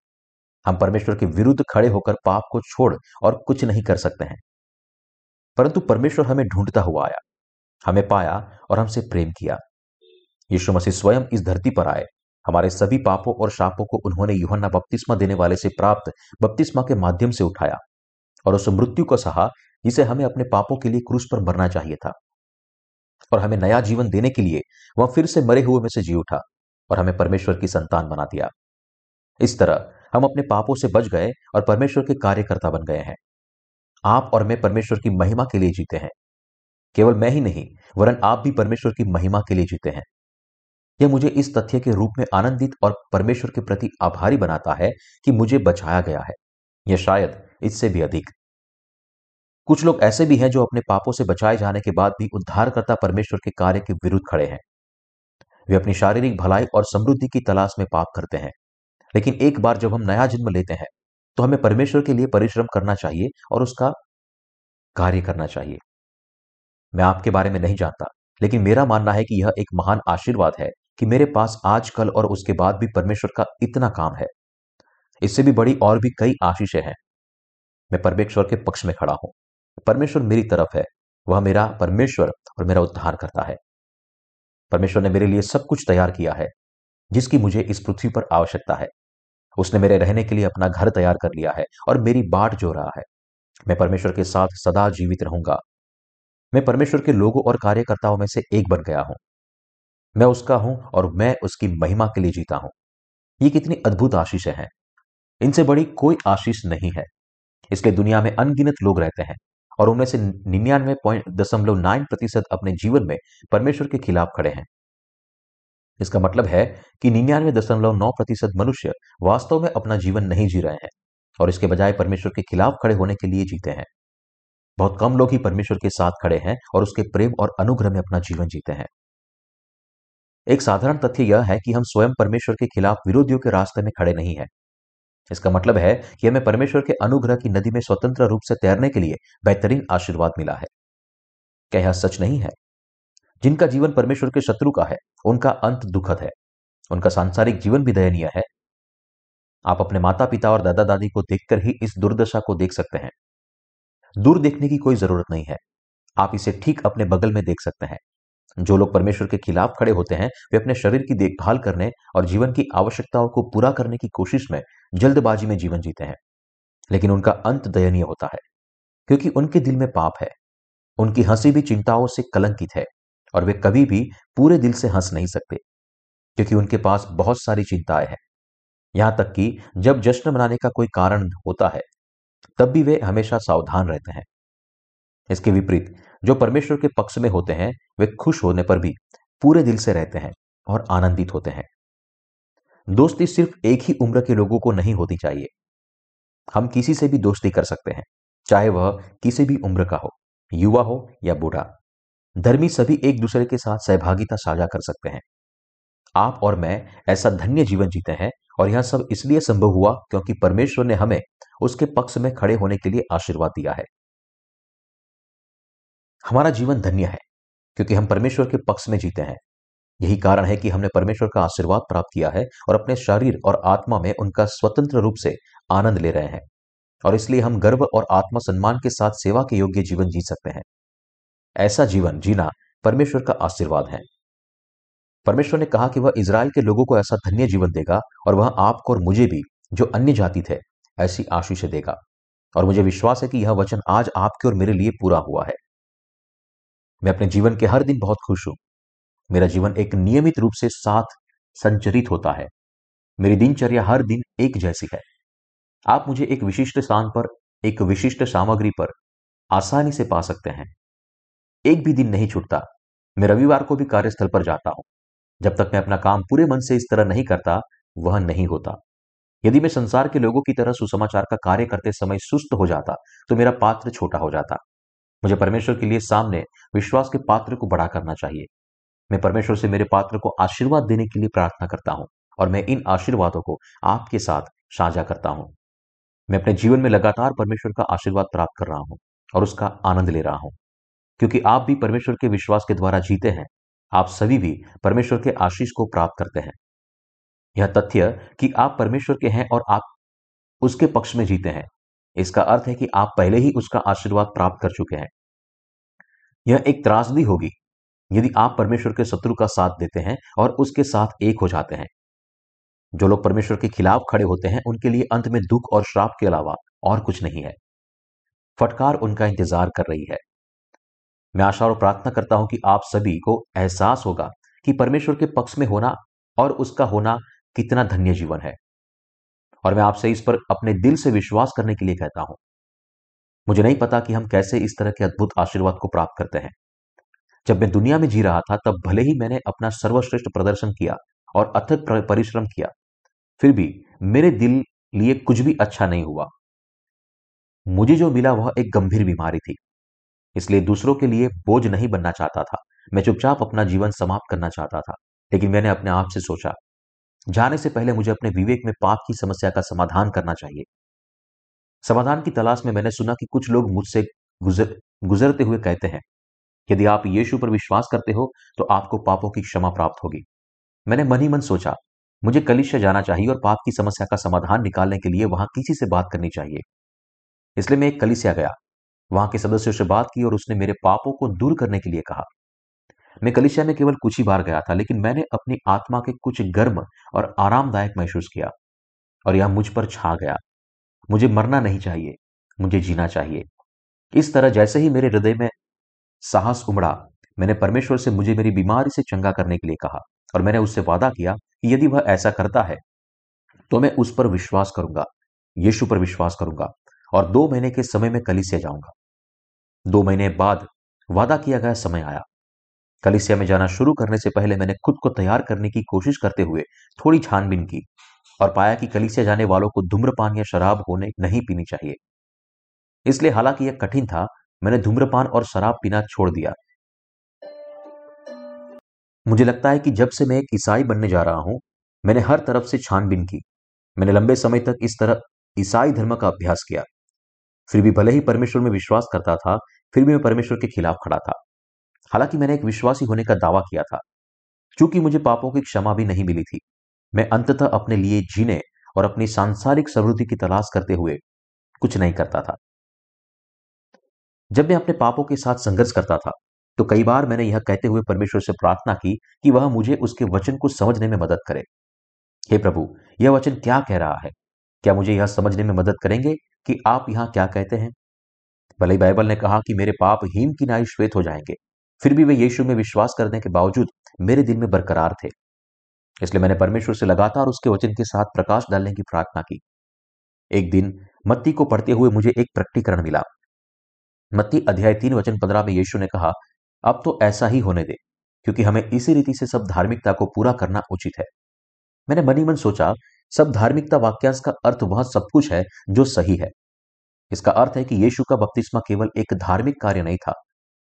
हम परमेश्वर के विरुद्ध खड़े होकर पाप को छोड़ और कुछ नहीं कर सकते हैं। परंतु परमेश्वर हमें ढूंढता हुआ आया, हमें पाया और हमसे प्रेम किया। यीशु मसीह स्वयं इस धरती पर आए। हमारे सभी पापों और शापों को उन्होंने युहन्ना बपतिस्मा देने वाले से प्राप्त बपतिस्मा के माध्यम से उठाया और उस मृत्यु को सहा जिसे हमें अपने पापों के लिए क्रूस पर मरना चाहिए था। और हमें नया जीवन देने के लिए वह फिर से मरे हुए में से जी उठा और हमें परमेश्वर की संतान बना दिया। इस तरह हम अपने पापों से बच गए और परमेश्वर के कार्यकर्ता बन गए हैं। आप और मैं परमेश्वर की महिमा के लिए जीते हैं। केवल मैं ही नहीं, वरन आप भी परमेश्वर की महिमा के लिए जीते हैं। यह मुझे इस तथ्य के रूप में आनंदित और परमेश्वर के प्रति आभारी बनाता है कि मुझे बचाया गया है। यह शायद इससे भी अधिक। कुछ लोग ऐसे भी हैं जो अपने पापों से बचाए जाने के बाद भी उद्धारकर्ता परमेश्वर के कार्य के विरुद्ध खड़े हैं। वे अपनी शारीरिक भलाई और समृद्धि की तलाश में पाप करते हैं। लेकिन एक बार जब हम नया जन्म लेते हैं तो हमें परमेश्वर के लिए परिश्रम करना चाहिए और उसका कार्य करना चाहिए। मैं आपके बारे में नहीं जानता, लेकिन मेरा मानना है कि यह एक महान आशीर्वाद है कि मेरे पास आज कल और उसके बाद भी परमेश्वर का इतना काम है। इससे भी बड़ी और भी कई आशीषें हैं। मैं परमेश्वर के पक्ष में खड़ा हूँ। परमेश्वर मेरी तरफ़ है, वह मेरा परमेश्वर और मेरा उद्धार करता है। परमेश्वर ने मेरे लिए सब कुछ तैयार किया है, जिसकी मुझे इस पृथ्वी पर आवश्यकता है। उसने मेरे रहने के लिए अपना घर तैयार कर लिया है और मेरी बाट जो रहा है। मैं परमेश्वर के साथ सदा जीवित रहूँगा। मैं परमेश्वर के लोगों और कार्यकर्ताओं में से एक बन गया हूँ। मैं उसका हूँ और मैं उसकी महिमा के लिए जीता हूँ। ये कितनी अद्भुत आशीषें हैं। इनसे बड़ी कोई आशीष नहीं है। इसलिए दुनिया में अनगिनत लोग रहते हैं। और उनमें से निन्यानवे पॉइंट दशमलव नाइन प्रतिशत अपने जीवन में परमेश्वर के खिलाफ खड़े हैं। इसका मतलब है कि निन्यानवे दशमलव नौ प्रतिशत मनुष्य वास्तव में अपना जीवन नहीं जी रहे हैं और इसके बजाय परमेश्वर के खिलाफ खड़े होने के लिए जीते हैं। बहुत कम लोग ही परमेश्वर के साथ खड़े हैं और उसके प्रेम और अनुग्रह में अपना जीवन जीते हैं। एक साधारण तथ्य यह है कि हम स्वयं परमेश्वर के खिलाफ विरोधियों के रास्ते में खड़े नहीं हैं। इसका मतलब है कि हमें परमेश्वर के अनुग्रह की नदी में स्वतंत्र रूप से तैरने के लिए बेहतरीन आशीर्वाद मिला है। क्या यह सच नहीं है? जिनका जीवन परमेश्वर के शत्रु का है, उनका अंत दुखद है। उनका सांसारिक जीवन भी दयनीय है। आप अपने माता पिता और दादा दादी को देखकर ही इस दुर्दशा को देख सकते हैं। दूर देखने की कोई ज़रूरत नहीं है। आप इसे ठीक अपने बगल में देख सकते हैं। जो लोग परमेश्वर के खिलाफ खड़े होते हैं, वे अपने शरीर की देखभाल करने और जीवन की आवश्यकताओं को पूरा करने की कोशिश में जल्दबाजी में जीवन जीते हैं। लेकिन उनका अंत दयनीय होता है, क्योंकि उनके दिल में पाप है। उनकी हँसी भी चिंताओं से कलंकित है, और वे कभी भी पूरे दिल से हंस नहीं सकते, क्योंकि उनके पास बहुत सारी चिंताएँ हैं। यहाँ तक कि जब जश्न मनाने का कोई कारण होता है, तब भी वे हमेशा सावधान रहते हैं। इसके विपरीत, जो परमेश्वर के पक्ष में होते हैं, वे खुश होने पर भी पूरे दिल से रहते हैं और आनंदित होते हैं। दोस्ती सिर्फ़ एक ही उम्र के लोगों को नहीं होती चाहिए। हम किसी से भी दोस्ती कर सकते हैं, चाहे वह किसी भी उम्र का हो, युवा हो या बूढ़ा। धर्मी सभी एक दूसरे के साथ सहभागिता साझा कर सकते हैं। आप और मैं ऐसा धन्य जीवन जीते हैं और यह सब इसलिए संभव हुआ क्योंकि परमेश्वर ने हमें उसके पक्ष में खड़े होने के लिए आशीर्वाद दिया है। हमारा जीवन धन्य है, क्योंकि हम परमेश्वर के पक्ष में जीते हैं। यही कारण है कि हमने परमेश्वर का आशीर्वाद प्राप्त किया है और अपने शरीर और आत्मा में उनका स्वतंत्र रूप से आनंद ले रहे हैं। और इसलिए हम गर्व और आत्म सम्मान के साथ सेवा के योग्य जीवन जी सकते हैं। ऐसा जीवन जीना परमेश्वर का आशीर्वाद है। परमेश्वर ने कहा कि वह इसराइल के लोगों को ऐसा धन्य जीवन देगा और वह आपको और मुझे भी, जो अन्य जाति थे, ऐसी आशीष देगा। और मुझे विश्वास है कि यह वचन आज आपके और मेरे लिए पूरा हुआ है। मैं अपने जीवन के हर दिन बहुत खुश हूँ। मेरा जीवन एक नियमित रूप से साथ संचरित होता है। मेरी दिनचर्या हर दिन एक जैसी है। आप मुझे एक विशिष्ट स्थान पर, एक विशिष्ट सामग्री पर आसानी से पा सकते हैं। एक भी दिन नहीं छूटता। मैं रविवार को भी कार्यस्थल पर जाता हूँ। जब तक मैं अपना काम पूरे मन से इस तरह नहीं करता, वह नहीं होता। यदि मैं संसार के लोगों की तरह सुसमाचार का कार्य करते समय सुस्त हो जाता तो मेरा पात्र छोटा हो जाता। मुझे परमेश्वर के लिए सामने विश्वास के पात्र को बड़ा करना चाहिए। मैं परमेश्वर से मेरे पात्र को आशीर्वाद देने के लिए प्रार्थना करता हूँ और मैं इन आशीर्वादों को आपके साथ साझा करता हूँ। मैं अपने जीवन में लगातार परमेश्वर का आशीर्वाद प्राप्त कर रहा हूँ और उसका आनंद ले रहा हूँ। क्योंकि आप भी परमेश्वर के विश्वास के द्वारा जीते हैं, आप सभी भी परमेश्वर के आशीष को प्राप्त करते हैं। यह तथ्य कि आप परमेश्वर के हैं और आप उसके पक्ष में जीते हैं, इसका अर्थ है कि आप पहले ही उसका आशीर्वाद प्राप्त कर चुके हैं। यह एक त्रासदी होगी यदि आप परमेश्वर के शत्रु का साथ देते हैं और उसके साथ एक हो जाते हैं। जो लोग परमेश्वर के खिलाफ खड़े होते हैं, उनके लिए अंत में दुख और श्राप के अलावा और कुछ नहीं है। फटकार उनका इंतज़ार कर रही है। मैं आशा और प्रार्थना करता हूँ कि आप सभी को एहसास होगा कि परमेश्वर के पक्ष में होना और उसका होना कितना धन्य जीवन है। और मैं आपसे इस पर अपने दिल से विश्वास करने के लिए कहता हूँ। मुझे नहीं पता कि हम कैसे इस तरह के अद्भुत आशीर्वाद को प्राप्त करते हैं। जब मैं दुनिया में जी रहा था, तब भले ही मैंने अपना सर्वश्रेष्ठ प्रदर्शन किया और अथक परिश्रम किया, फिर भी मेरे दिल लिए कुछ भी अच्छा नहीं हुआ। मुझे जो मिला वह एक गंभीर बीमारी थी, इसलिए दूसरों के लिए बोझ नहीं बनना चाहता था। मैं चुपचाप अपना जीवन समाप्त करना चाहता था, लेकिन मैंने अपने आप से सोचा, जाने से पहले मुझे अपने विवेक में पाप की समस्या का समाधान करना चाहिए। समाधान की तलाश में मैंने सुना कि कुछ लोग मुझसे गुजर, गुजरते हुए कहते हैं यदि आप यीशु पर विश्वास करते हो तो आपको पापों की क्षमा प्राप्त होगी। मैंने मन ही मन सोचा, मुझे कलिश जाना चाहिए और पाप की समस्या का समाधान निकालने के लिए वहाँ किसी से बात करनी चाहिए। इसलिए मैं एक कलिसिया गया, वहाँ के सदस्यों से बात की और उसने मेरे पापों को दूर करने के लिए कहा। मैं कलिसिया में केवल कुछ ही बार गया था, लेकिन मैंने अपनी आत्मा के कुछ गर्म और आरामदायक महसूस किया और यह मुझ पर छा गया। मुझे मरना नहीं चाहिए, मुझे जीना चाहिए। इस तरह जैसे ही मेरे हृदय में साहस उमड़ा। मैंने परमेश्वर से मुझे मेरी बीमारी से चंगा करने के लिए कहा और मैंने उससे वादा किया कि यदि वह ऐसा करता है तो मैं उस पर विश्वास करूँगा, यीशु पर विश्वास करूँगा और दो महीने के समय में कलिसिया जाऊँगा। दो महीने बाद वादा किया गया, समय आया। कलिसिया में जाना शुरू करने से पहले मैंने खुद को तैयार करने की कोशिश करते हुए थोड़ी छानबीन की और पाया कि कलिसिया जाने वालों को धूम्रपान या शराब होने नहीं पीनी चाहिए। इसलिए हालाँकि यह कठिन था मैंने धूम्रपान और शराब पीना छोड़ दिया। मुझे लगता है कि जब से मैं एक ईसाई बनने जा रहा हूँ, मैंने हर तरफ़ से छानबीन की। मैंने लंबे समय तक इस तरह ईसाई धर्म का अभ्यास किया। फिर भी भले ही परमेश्वर में विश्वास करता था, फिर भी मैं परमेश्वर के खिलाफ खड़ा था। हालाँकि मैंने एक विश्वासी होने का दावा किया था। चूँकि मुझे पापों की क्षमा भी नहीं मिली थी, मैं अंततः अपने लिए जीने और अपनी सांसारिक समृद्धि की तलाश करते हुए कुछ नहीं करता था। जब मैं अपने पापों के साथ संघर्ष करता था तो कई बार मैंने यह कहते हुए परमेश्वर से प्रार्थना की कि वह मुझे उसके वचन को समझने में मदद करे। हे प्रभु, यह वचन क्या कह रहा है? क्या मुझे यह समझने में मदद करेंगे कि आप यहाँ क्या कहते हैं? भले बाइबल ने कहा कि मेरे पाप हीम की नाई श्वेत हो जाएँगे, फिर भी वे यीशु में विश्वास करने के बावजूद मेरे दिल में बरकरार थे। इसलिए मैंने परमेश्वर से लगातार उसके वचन के साथ प्रकाश डालने की प्रार्थना की। एक दिन मत्ती को पढ़ते हुए मुझे एक प्रकटीकरण मिला। मत्ती अध्याय तीन वचन पंद्रह में यीशु ने कहा, अब तो ऐसा ही होने दे, क्योंकि हमें इसी रीति से सब धार्मिकता को पूरा करना उचित है। मैंने मनी मन सोचा, सब धार्मिकता वाक्यांश का अर्थ वह सब कुछ है जो सही है। इसका अर्थ है कि यीशु का बपतिस्मा केवल एक धार्मिक कार्य नहीं था,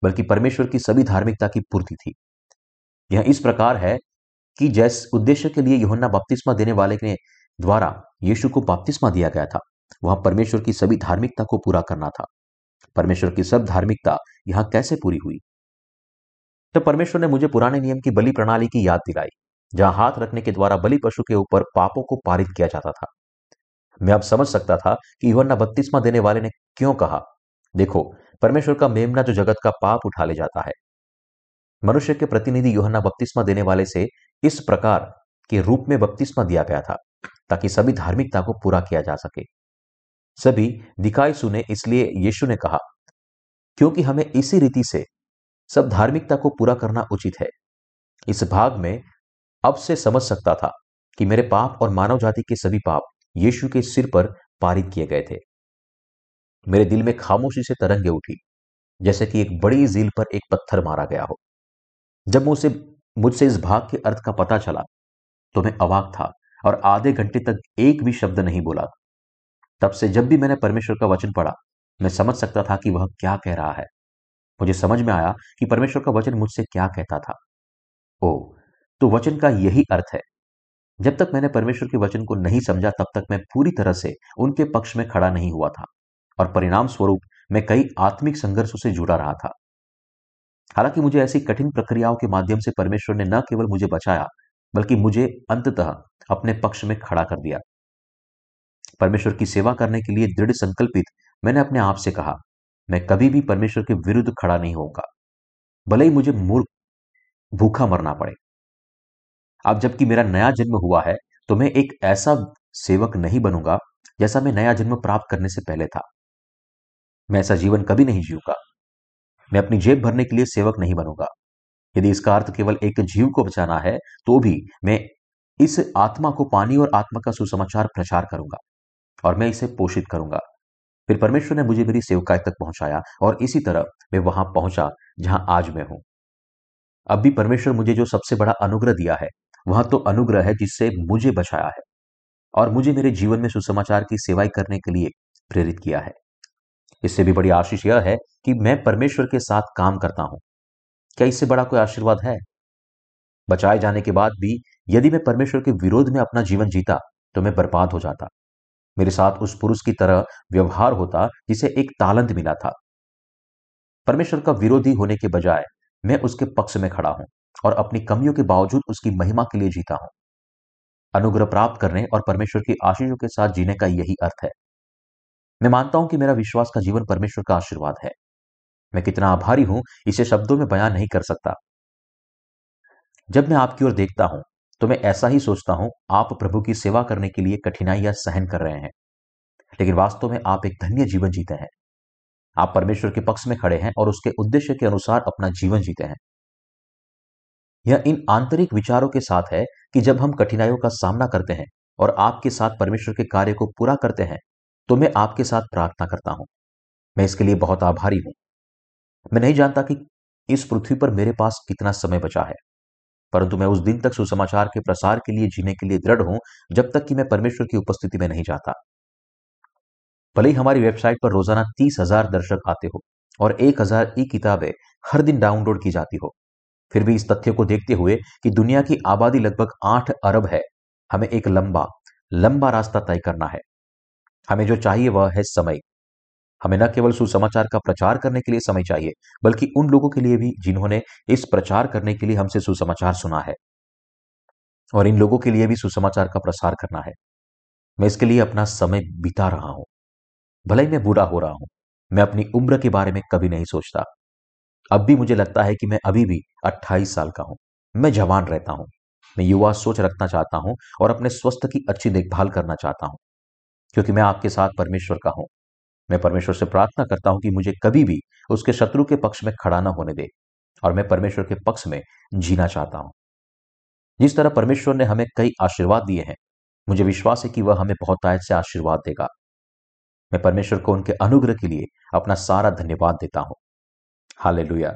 बल्कि परमेश्वर की सभी धार्मिकता की पूर्ति थी। यह इस प्रकार है कि जैस उद्देश्य के लिए योहन्ना बपतिस्मा देने वाले के द्वारा यीशु को बपतिस्मा दिया गया था, वह परमेश्वर की सभी धार्मिकता को पूरा करना था। परमेश्वर की सब धार्मिकता यहाँ कैसे पूरी हुई? तो परमेश्वर ने मुझे पुराने नियम की बलि प्रणाली की याद दिलाई, जहाँ हाथ रखने के द्वारा बलि पशु के ऊपर पापों को पारित किया जाता था। मैं अब समझ सकता था कि युवन्ना बत्तीसवा देने वाले ने क्यों कहा, देखो, परमेश्वर का मेमना जो जगत का पाप उठा ले जाता है। मनुष्य के प्रतिनिधि योहन्ना बपतिस्मा देने वाले से इस प्रकार के रूप में बपतिस्मा दिया गया था, ताकि सभी धार्मिकता को पूरा किया जा सके। सभी दिखाई सुने इसलिए यीशु ने कहा, क्योंकि हमें इसी रीति से सब धार्मिकता को पूरा करना उचित है। इस भाग में अब से समझ सकता था कि मेरे पाप और मानव जाति के सभी पाप यीशु के सिर पर पारित किए गए थे। मेरे दिल में खामोशी से तरंगे उठी, जैसे कि एक बड़ी झील पर एक पत्थर मारा गया हो। जब मुझसे मुझसे इस भाग के अर्थ का पता चला तो मैं अवाक था और आधे घंटे तक एक भी शब्द नहीं बोला। तब से जब भी मैंने परमेश्वर का वचन पढ़ा, मैं समझ सकता था कि वह क्या कह रहा है। मुझे समझ में आया कि परमेश्वर का वचन मुझसे क्या कहता था। ओ तो वचन का यही अर्थ है। जब तक मैंने परमेश्वर के वचन को नहीं समझा, तब तक मैं पूरी तरह से उनके पक्ष में खड़ा नहीं हुआ था और परिणाम स्वरूप मैं कई आत्मिक संघर्षों से जुड़ा रहा था। हालाँकि मुझे ऐसी कठिन प्रक्रियाओं के माध्यम से परमेश्वर ने न केवल मुझे बचाया, बल्कि मुझे अंततः अपने पक्ष में खड़ा कर दिया। परमेश्वर की सेवा करने के लिए दृढ़ संकल्पित मैंने अपने आप से कहा, मैं कभी भी परमेश्वर के विरुद्ध खड़ा नहीं होगा भले ही मुझे मूर्ख, भूखा मरना पड़े। अब जबकि मेरा नया जन्म हुआ है तो मैं एक ऐसा सेवक नहीं बनूँगा, जैसा मैं नया जन्म प्राप्त करने से पहले था। मैं ऐसा जीवन कभी नहीं जीऊँगा। मैं अपनी जेब भरने के लिए सेवक नहीं बनूँगा। यदि इसका अर्थ केवल एक जीव को बचाना है तो भी मैं इस आत्मा को पानी और आत्मा का सुसमाचार प्रचार करूँगा। और मैं इसे पोषित करूँगा। फिर परमेश्वर ने मुझे मेरी सेवकाई तक पहुँचाया और इसी तरह मैं वहाँ पहुँचा, जहाँ आज मैं हूँ। अब भी परमेश्वर मुझे जो सबसे बड़ा अनुग्रह दिया है, वह तो अनुग्रह है जिससे मुझे बचाया है और मुझे मेरे जीवन में सुसमाचार की सेवाई करने के लिए प्रेरित किया है। इससे भी बड़ी आशीष यह है कि मैं परमेश्वर के साथ काम करता हूँ। क्या इससे बड़ा कोई आशीर्वाद है? बचाए जाने के बाद भी यदि मैं परमेश्वर के विरोध में अपना जीवन जीता तो मैं बर्बाद हो जाता। मेरे साथ उस पुरुष की तरह व्यवहार होता जिसे एक तालंत मिला था। परमेश्वर का विरोधी होने के बजाय मैं उसके पक्ष में खड़ा हूँ और अपनी कमियों के बावजूद उसकी महिमा के लिए जीता हूँ। अनुग्रह प्राप्त करने और परमेश्वर की आशीषों के साथ जीने का यही अर्थ है। मैं मानता हूँ कि मेरा विश्वास का जीवन परमेश्वर का आशीर्वाद है। मैं कितना आभारी हूँ, इसे शब्दों में बयान नहीं कर सकता। जब मैं आपकी ओर देखता हूँ तो मैं ऐसा ही सोचता हूँ, आप प्रभु की सेवा करने के लिए कठिनाइयाँ सहन कर रहे हैं। लेकिन वास्तव में आप एक धन्य जीवन जीते हैं। आप परमेश्वर के पक्ष में खड़े हैं और उसके उद्देश्य के अनुसार अपना जीवन जीते हैं। यह इन आंतरिक विचारों के साथ है कि जब हम कठिनाइयों का सामना करते हैं और आपके साथ परमेश्वर के कार्य को पूरा करते हैं तो मैं आपके साथ प्रार्थना करता हूँ। मैं इसके लिए बहुत आभारी हूँ। मैं नहीं जानता कि इस पृथ्वी पर मेरे पास कितना समय बचा है। परंतु मैं उस दिन तक सुसमाचार के प्रसार के लिए जीने के लिए दृढ़ हूँ, जब तक कि मैं परमेश्वर की उपस्थिति में नहीं जाता। भले ही हमारी वेबसाइट पर रोज़ाना तीस हज़ार दर्शक आते हो और एक हज़ार ई किताबें हर दिन डाउनलोड की जाती हो, फिर भी इस तथ्य को देखते हुए कि दुनिया की आबादी लगभग आठ अरब है, हमें एक लंबा लंबा रास्ता तय करना है। हमें जो चाहिए वह है समय। हमें न केवल सुसमाचार का प्रचार करने के लिए समय चाहिए, बल्कि उन लोगों के लिए भी जिन्होंने इस प्रचार करने के लिए हमसे सुसमाचार सुना है। और इन लोगों के लिए भी सुसमाचार का प्रसार करना है। मैं इसके लिए अपना समय बिता रहा हूँ। भले ही मैं बूढ़ा हो रहा हूँ, मैं अपनी उम्र के बारे में कभी नहीं सोचता। अब भी मुझे लगता है कि मैं अभी भी 28 साल का हूँ। मैं जवान रहता हूँ। मैं युवा सोच रखना चाहता हूँ और अपने स्वस्थ की अच्छी देखभाल करना चाहता हूँ। क्योंकि मैं आपके साथ परमेश्वर का हूँ। मैं परमेश्वर से प्रार्थना करता हूँ कि मुझे कभी भी उसके शत्रु के पक्ष में खड़ा ना होने दे और मैं परमेश्वर के पक्ष में जीना चाहता हूँ। जिस तरह परमेश्वर ने हमें कई आशीर्वाद दिए हैं, मुझे विश्वास है कि वह हमें बहुत आयत से आशीर्वाद देगा। मैं परमेश्वर को उनके अनुग्रह के लिए अपना सारा धन्यवाद देता हूँ। हालेलुया।